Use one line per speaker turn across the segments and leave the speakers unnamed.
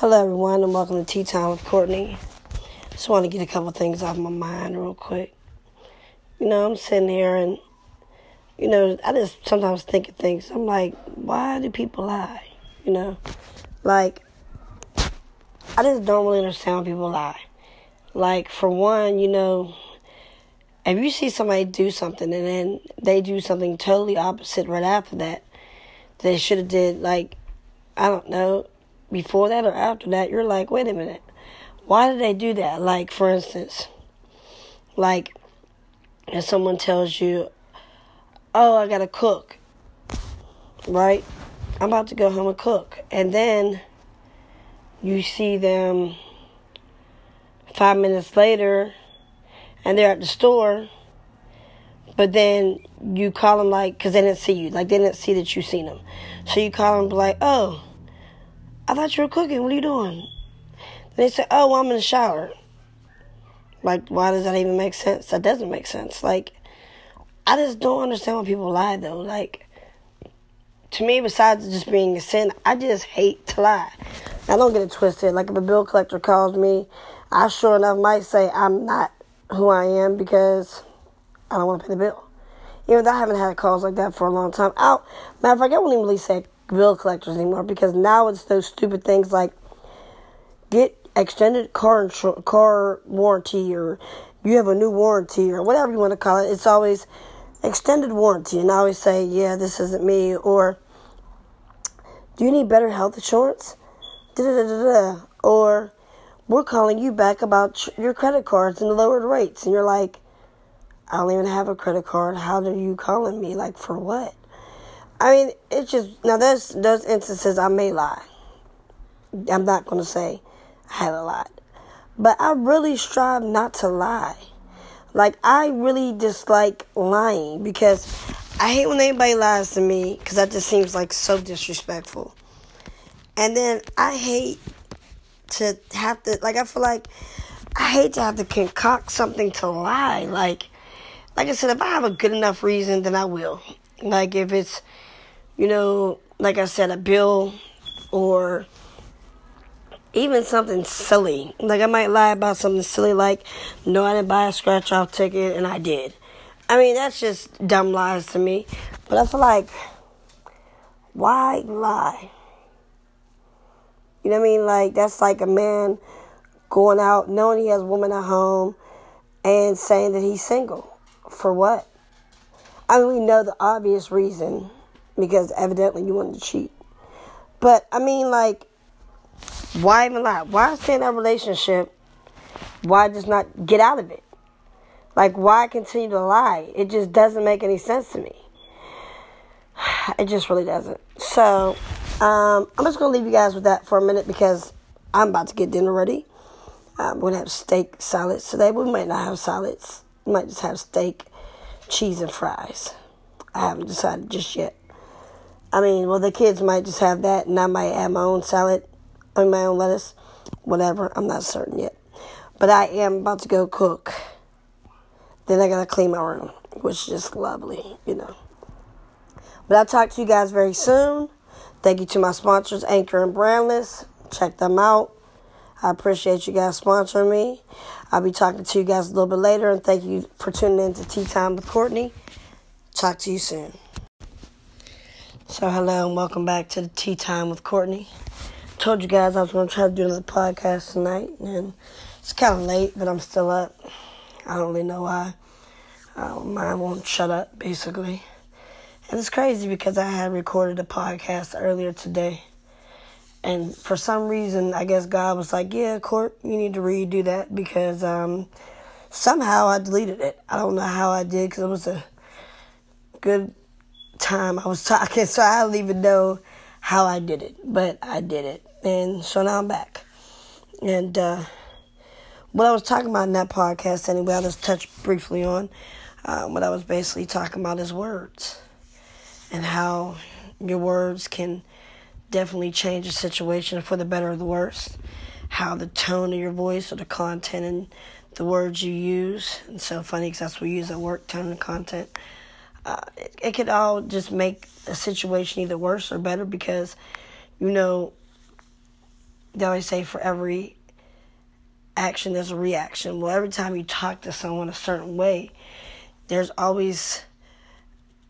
Hello, everyone, and welcome to Tea Time with Courtney. Just want to get a couple things off my mind real quick. You know, I'm sitting here and, you know, I just sometimes think of things. I'm like, why do people lie? You know, like, I just don't really understand when people lie. Like, for one, you know, if you see somebody do something and then they do something totally opposite right after that, they should have did, like, I don't know, before that or after that, you're like, wait a minute, why did they do that? Like, for instance, like, if someone tells you, oh, I gotta cook, right? I'm about to go home and cook. And then you see them five minutes later and they're at the store, but then you call them like, because they didn't see you, like they didn't see that you seen them. So you call them like, oh, I thought you were cooking. What are you doing? They said, Oh, well, I'm in the shower. Like, why does that even make sense? That doesn't make sense. Like, I just don't understand why people lie, though. Like, to me, besides just being a sin, I just hate to lie. Now, don't get it twisted. Like, if a bill collector calls me, I sure enough might say I'm not who I am because I don't want to pay the bill. Even though I haven't had calls like that for a long time. Out. Matter of fact, I won't even really say bill collectors anymore because now it's those stupid things like get extended car car warranty or you have a new warranty or whatever you want to call it. It's always extended warranty, and I always say, yeah, this isn't me. Or do you need better health insurance? Da-da-da-da-da. Or we're calling you back about your credit cards and the lowered rates, and you're like, I don't even have a credit card. How are you calling me? Like for what? I mean, it's just now there's those instances I may lie. I'm not gonna say I have a lot, but I really strive not to lie. Like I really dislike lying because I hate when anybody lies to me because that just seems like so disrespectful. And then I hate to have to like I feel like I hate to have to concoct something to lie. Like like I said, if I have a good enough reason, then I will. Like if it's you know, like I said, a bill or even something silly. Like I might lie about something silly like, no, I didn't buy a scratch off ticket and I did. I mean, that's just dumb lies to me. But I feel like, why lie? You know what I mean? Like, that's like a man going out knowing he has a woman at home and saying that he's single. For what? I mean, we know the obvious reason because evidently you wanted to cheat. But I mean, like, why even lie? Why stay in that relationship? Why just not get out of it? Like, why continue to lie? It just doesn't make any sense to me. It just really doesn't. So, um, I'm just gonna leave you guys with that for a minute because I'm about to get dinner ready. Um, we're gonna have steak salads today. We might not have salads. We might just have steak, cheese, and fries. I haven't decided just yet. I mean, well, the kids might just have that, and I might add my own salad, I my own lettuce, whatever. I'm not certain yet. But I am about to go cook. Then I gotta clean my room, which is just lovely, you know. But I'll talk to you guys very soon. Thank you to my sponsors, Anchor and Brandless. Check them out. I appreciate you guys sponsoring me. I'll be talking to you guys a little bit later, and thank you for tuning in to Tea Time with Courtney. Talk to you soon. So, hello and welcome back to the Tea Time with Courtney. Told you guys I was going to try to do another podcast tonight, and it's kind of late, but I'm still up. I don't really know why. Uh, mine won't shut up, basically. And it's crazy because I had recorded a podcast earlier today, and for some reason, I guess God was like, "Yeah, Court, you need to redo that because um, somehow I deleted it. I don't know how I did because it was a good time I was talking, so I don't even know how I did it, but I did it. And so now I'm back. And uh, what I was talking about in that podcast, anyway, I'll just touch briefly on um, what I was basically talking about is words and how your words can definitely change a situation for the better or the worse. How the tone of your voice or the content and the words you use. And so funny because that's what we use at work, tone and content uh, it, it could all just make a situation either worse or better because, you know, they always say for every action there's a reaction. Well, every time you talk to someone a certain way, there's always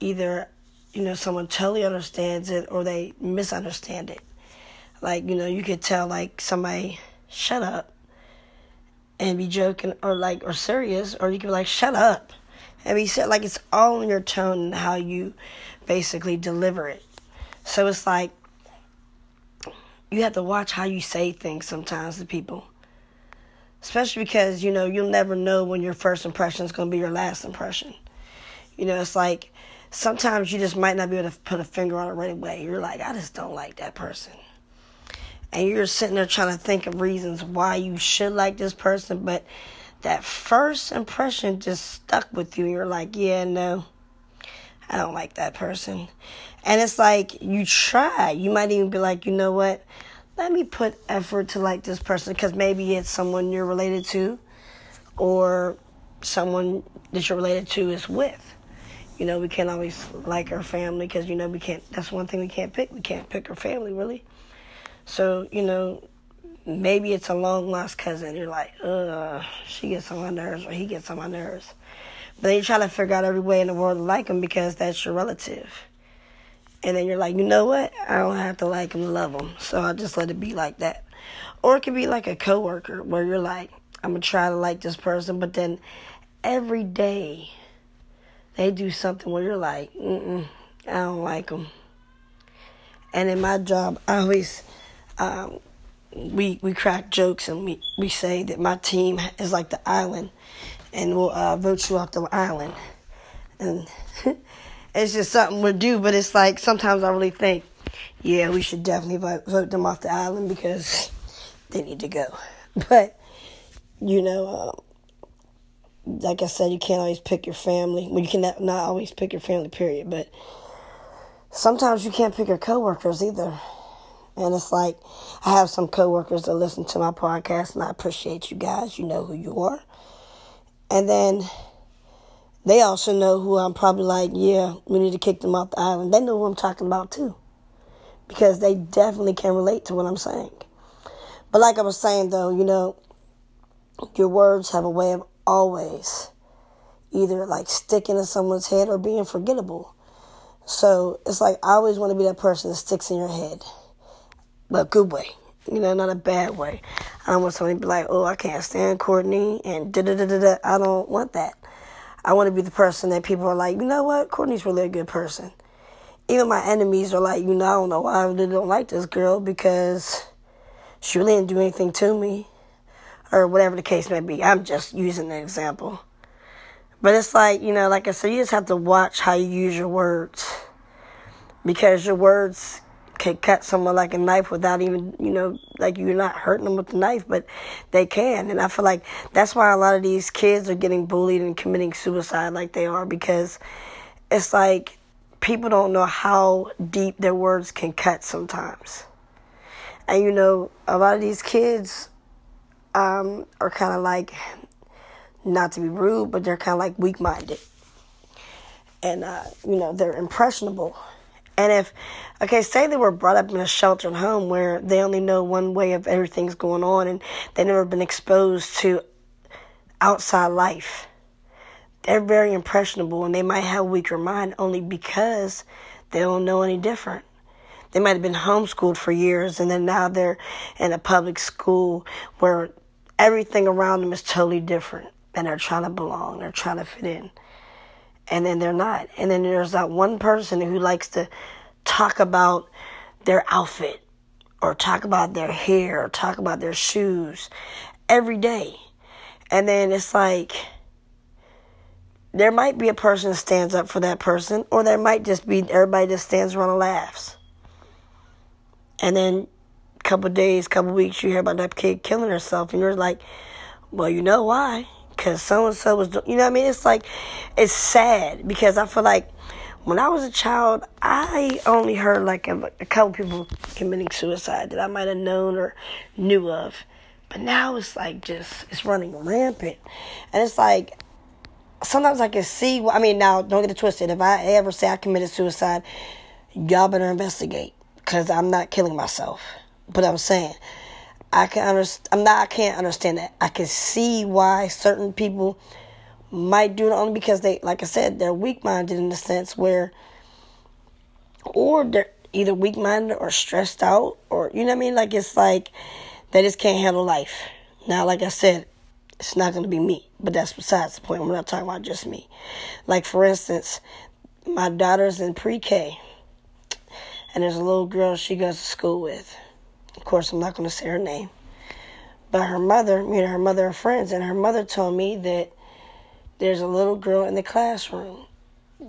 either you know someone totally understands it or they misunderstand it. Like you know you could tell like somebody shut up and be joking or like or serious, or you could be like shut up and be said like it's all in your tone and how you basically deliver it. So it's like you have to watch how you say things sometimes to people. Especially because, you know, you'll never know when your first impression is going to be your last impression. You know, it's like sometimes you just might not be able to put a finger on it right away. You're like, I just don't like that person. And you're sitting there trying to think of reasons why you should like this person, but that first impression just stuck with you. You're like, yeah, no, I don't like that person. And it's like you try. You might even be like, you know what? Let me put effort to like this person because maybe it's someone you're related to or someone that you're related to is with. You know, we can't always like our family because, you know, we can't, that's one thing we can't pick. We can't pick our family, really. So, you know, maybe it's a long lost cousin. You're like, ugh, she gets on my nerves or he gets on my nerves. But then you try to figure out every way in the world to like him because that's your relative. And then you're like, you know what? I don't have to like him love him. So I just let it be like that. Or it could be like a coworker where you're like, I'm gonna try to like this person, but then every day they do something where you're like, mm I don't like them. And in my job, I always um, we we crack jokes and we we say that my team is like the island, and we'll uh, vote you off the island, and it's just something we do. But it's like sometimes I really think, yeah, we should definitely vote, vote them off the island because they need to go. But you know, uh, like I said, you can't always pick your family. Well, you can not always pick your family, period. But sometimes you can't pick your coworkers either. And it's like I have some coworkers that listen to my podcast, and I appreciate you guys. You know who you are. And then they also know who I'm probably like, yeah, we need to kick them off the island. They know who I'm talking about too. Because they definitely can relate to what I'm saying. But like I was saying though, you know, your words have a way of always either like sticking in someone's head or being forgettable. So it's like I always want to be that person that sticks in your head but a good way. You know, not a bad way. I don't want somebody to be like, oh, I can't stand Courtney and da da da da da. I don't want that. I want to be the person that people are like, you know what, Courtney's really a good person. Even my enemies are like, you know, I don't know why they don't like this girl because she really didn't do anything to me, or whatever the case may be. I'm just using an example. But it's like, you know, like I said, you just have to watch how you use your words because your words can cut someone like a knife without even, you know, like you're not hurting them with the knife, but they can. And I feel like that's why a lot of these kids are getting bullied and committing suicide like they are because it's like people don't know how deep their words can cut sometimes. And you know, a lot of these kids um, are kind of like, not to be rude, but they're kind of like weak minded. And, uh, you know, they're impressionable and if, okay, say they were brought up in a sheltered home where they only know one way of everything's going on and they've never been exposed to outside life, they're very impressionable and they might have a weaker mind only because they don't know any different. They might have been homeschooled for years and then now they're in a public school where everything around them is totally different and they're trying to belong, they're trying to fit in and then they're not. And then there's that one person who likes to talk about their outfit or talk about their hair or talk about their shoes every day. And then it's like there might be a person that stands up for that person, or there might just be everybody that stands around and laughs. And then a couple days, couple weeks, you hear about that kid killing herself, and you're like, well, you know why? Because so and so was, you know what I mean? It's like, it's sad because I feel like when I was a child, I only heard like a, a couple people committing suicide that I might have known or knew of. But now it's like just, it's running rampant. And it's like, sometimes I can see, I mean, now don't get it twisted. If I ever say I committed suicide, y'all better investigate because I'm not killing myself. But I'm saying, I can understand. I'm not. I can't understand that. I can see why certain people might do it only because they, like I said, they're weak minded in the sense where, or they're either weak minded or stressed out, or you know what I mean. Like it's like they just can't handle life. Now, like I said, it's not going to be me, but that's besides the point. We're not talking about just me. Like for instance, my daughter's in pre-K, and there's a little girl she goes to school with. Of course, I'm not going to say her name. But her mother, me and her mother are friends, and her mother told me that there's a little girl in the classroom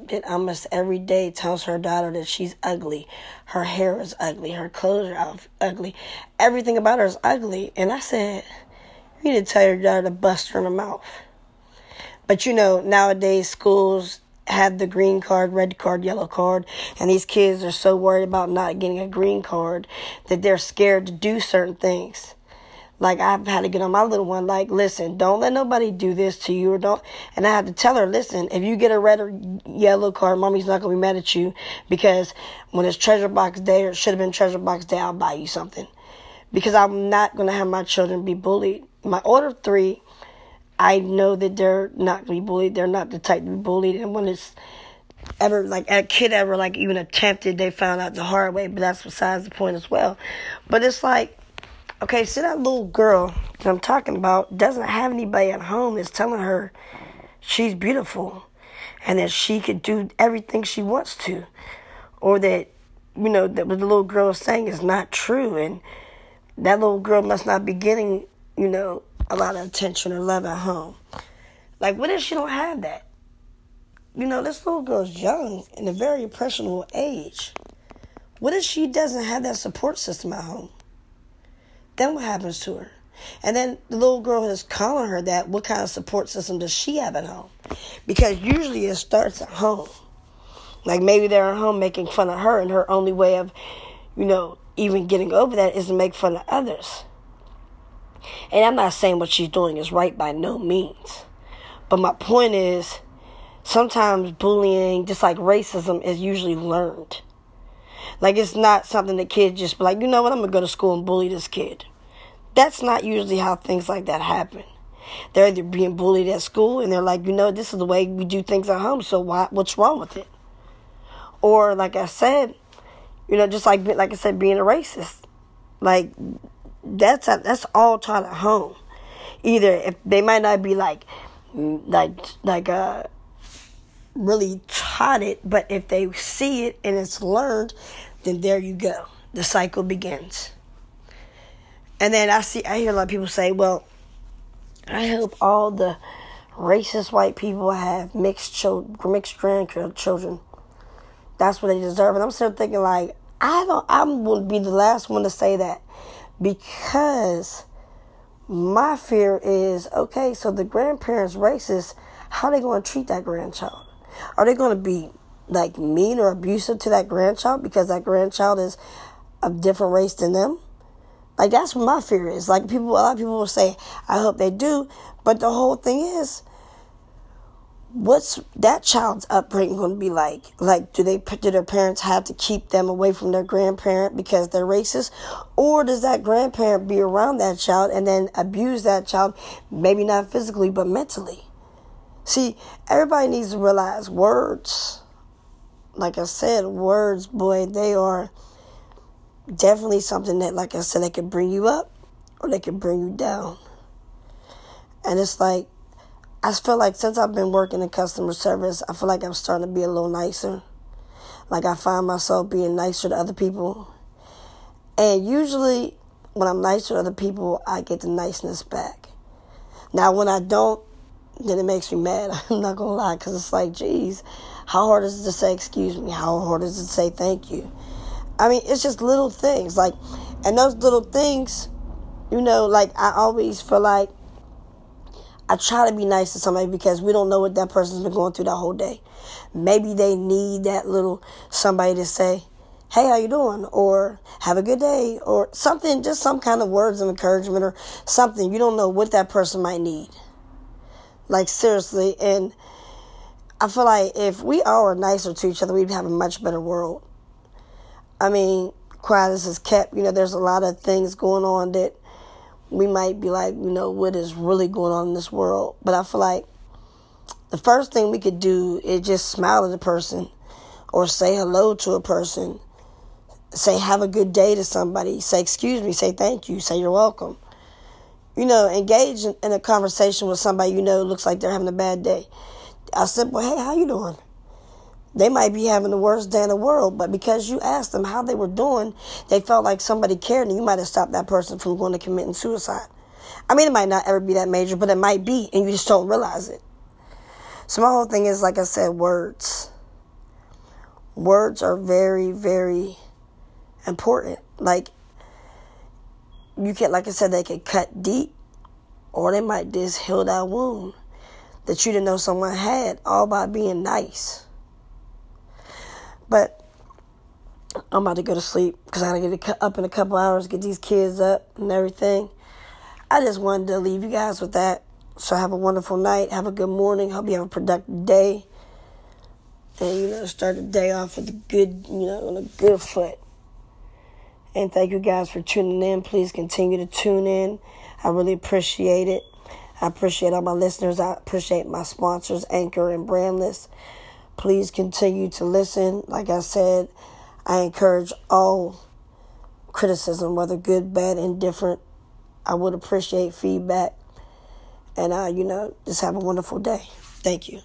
that almost every day tells her daughter that she's ugly. Her hair is ugly. Her clothes are ugly. Everything about her is ugly. And I said, you need to tell your daughter to bust her in the mouth. But you know, nowadays schools have the green card, red card, yellow card, and these kids are so worried about not getting a green card that they're scared to do certain things. Like I've had to get on my little one, like, listen, don't let nobody do this to you or don't and I had to tell her, listen, if you get a red or yellow card, mommy's not gonna be mad at you because when it's treasure box day or it should have been treasure box day, I'll buy you something. Because I'm not gonna have my children be bullied. My order three, I know that they're not gonna be bullied. They're not the type to be bullied and when it's ever like a kid ever like even attempted they found out the hard way but that's besides the point as well but it's like Okay, so that little girl that I'm talking about doesn't have anybody at home that's telling her she's beautiful and that she could do everything she wants to. Or that, you know, that what the little girl is saying is not true and that little girl must not be getting, you know, a lot of attention or love at home. Like, what if she don't have that? You know, this little girl's young in a very impressionable age. What if she doesn't have that support system at home? Then what happens to her? And then the little girl is calling her that. What kind of support system does she have at home? Because usually it starts at home. Like maybe they're at home making fun of her, and her only way of, you know, even getting over that is to make fun of others. And I'm not saying what she's doing is right by no means. But my point is, sometimes bullying, just like racism, is usually learned. Like it's not something that kids just be like, you know what, I'm gonna go to school and bully this kid. That's not usually how things like that happen. They're either being bullied at school and they're like, you know, this is the way we do things at home, so why what's wrong with it? Or like I said, you know, just like like I said, being a racist. Like that's a, that's all taught at home. Either if they might not be like like like uh really taught it, but if they see it and it's learned, then there you go. The cycle begins. And then I see, I hear a lot of people say, well, I hope all the racist white people have mixed children, mixed grandchildren. That's what they deserve. And I'm still thinking like, I don't, I'm gonna be the last one to say that because my fear is, okay, so the grandparents racist, how are they going to treat that grandchild? Are they going to be like mean or abusive to that grandchild because that grandchild is a different race than them? Like that's what my fear is. Like people, a lot of people will say, "I hope they do," but the whole thing is, what's that child's upbringing going to be like? Like, do they do their parents have to keep them away from their grandparent because they're racist, or does that grandparent be around that child and then abuse that child, maybe not physically but mentally? See, everybody needs to realize words. Like I said, words, boy, they are definitely something that, like I said, they can bring you up or they can bring you down. And it's like, I feel like since I've been working in customer service, I feel like I'm starting to be a little nicer. Like I find myself being nicer to other people. And usually, when I'm nicer to other people, I get the niceness back. Now, when I don't, then it makes me mad. I'm not gonna lie, because it's like, geez, how hard is it to say excuse me? How hard is it to say thank you? I mean, it's just little things. Like, and those little things, you know, like I always feel like I try to be nice to somebody because we don't know what that person's been going through that whole day. Maybe they need that little somebody to say, hey, how you doing? Or have a good day or something, just some kind of words of encouragement or something. You don't know what that person might need. Like seriously, and I feel like if we all were nicer to each other, we'd have a much better world. I mean, quiet is kept, you know, there's a lot of things going on that we might be like, you know, what is really going on in this world? But I feel like the first thing we could do is just smile at a person or say hello to a person. Say have a good day to somebody. Say excuse me. Say thank you. Say you're welcome. You know, engage in, in a conversation with somebody you know looks like they're having a bad day. A simple, hey, how you doing? They might be having the worst day in the world, but because you asked them how they were doing, they felt like somebody cared and you might have stopped that person from going to committing suicide. I mean, it might not ever be that major, but it might be, and you just don't realize it. So, my whole thing is, like I said, words. Words are very, very important. Like, you can, like I said, they can cut deep, or they might just heal that wound that you didn't know someone had, all by being nice. But I'm about to go to sleep because I gotta get up in a couple hours, get these kids up and everything. I just wanted to leave you guys with that. So have a wonderful night. Have a good morning. Hope you have a productive day. And you know, start the day off with a good, you know, on a good foot. And thank you guys for tuning in. Please continue to tune in. I really appreciate it. I appreciate all my listeners. I appreciate my sponsors, Anchor and Brandless. Please continue to listen. Like I said, I encourage all criticism, whether good, bad, indifferent. I would appreciate feedback. And, uh, you know, just have a wonderful day. Thank you.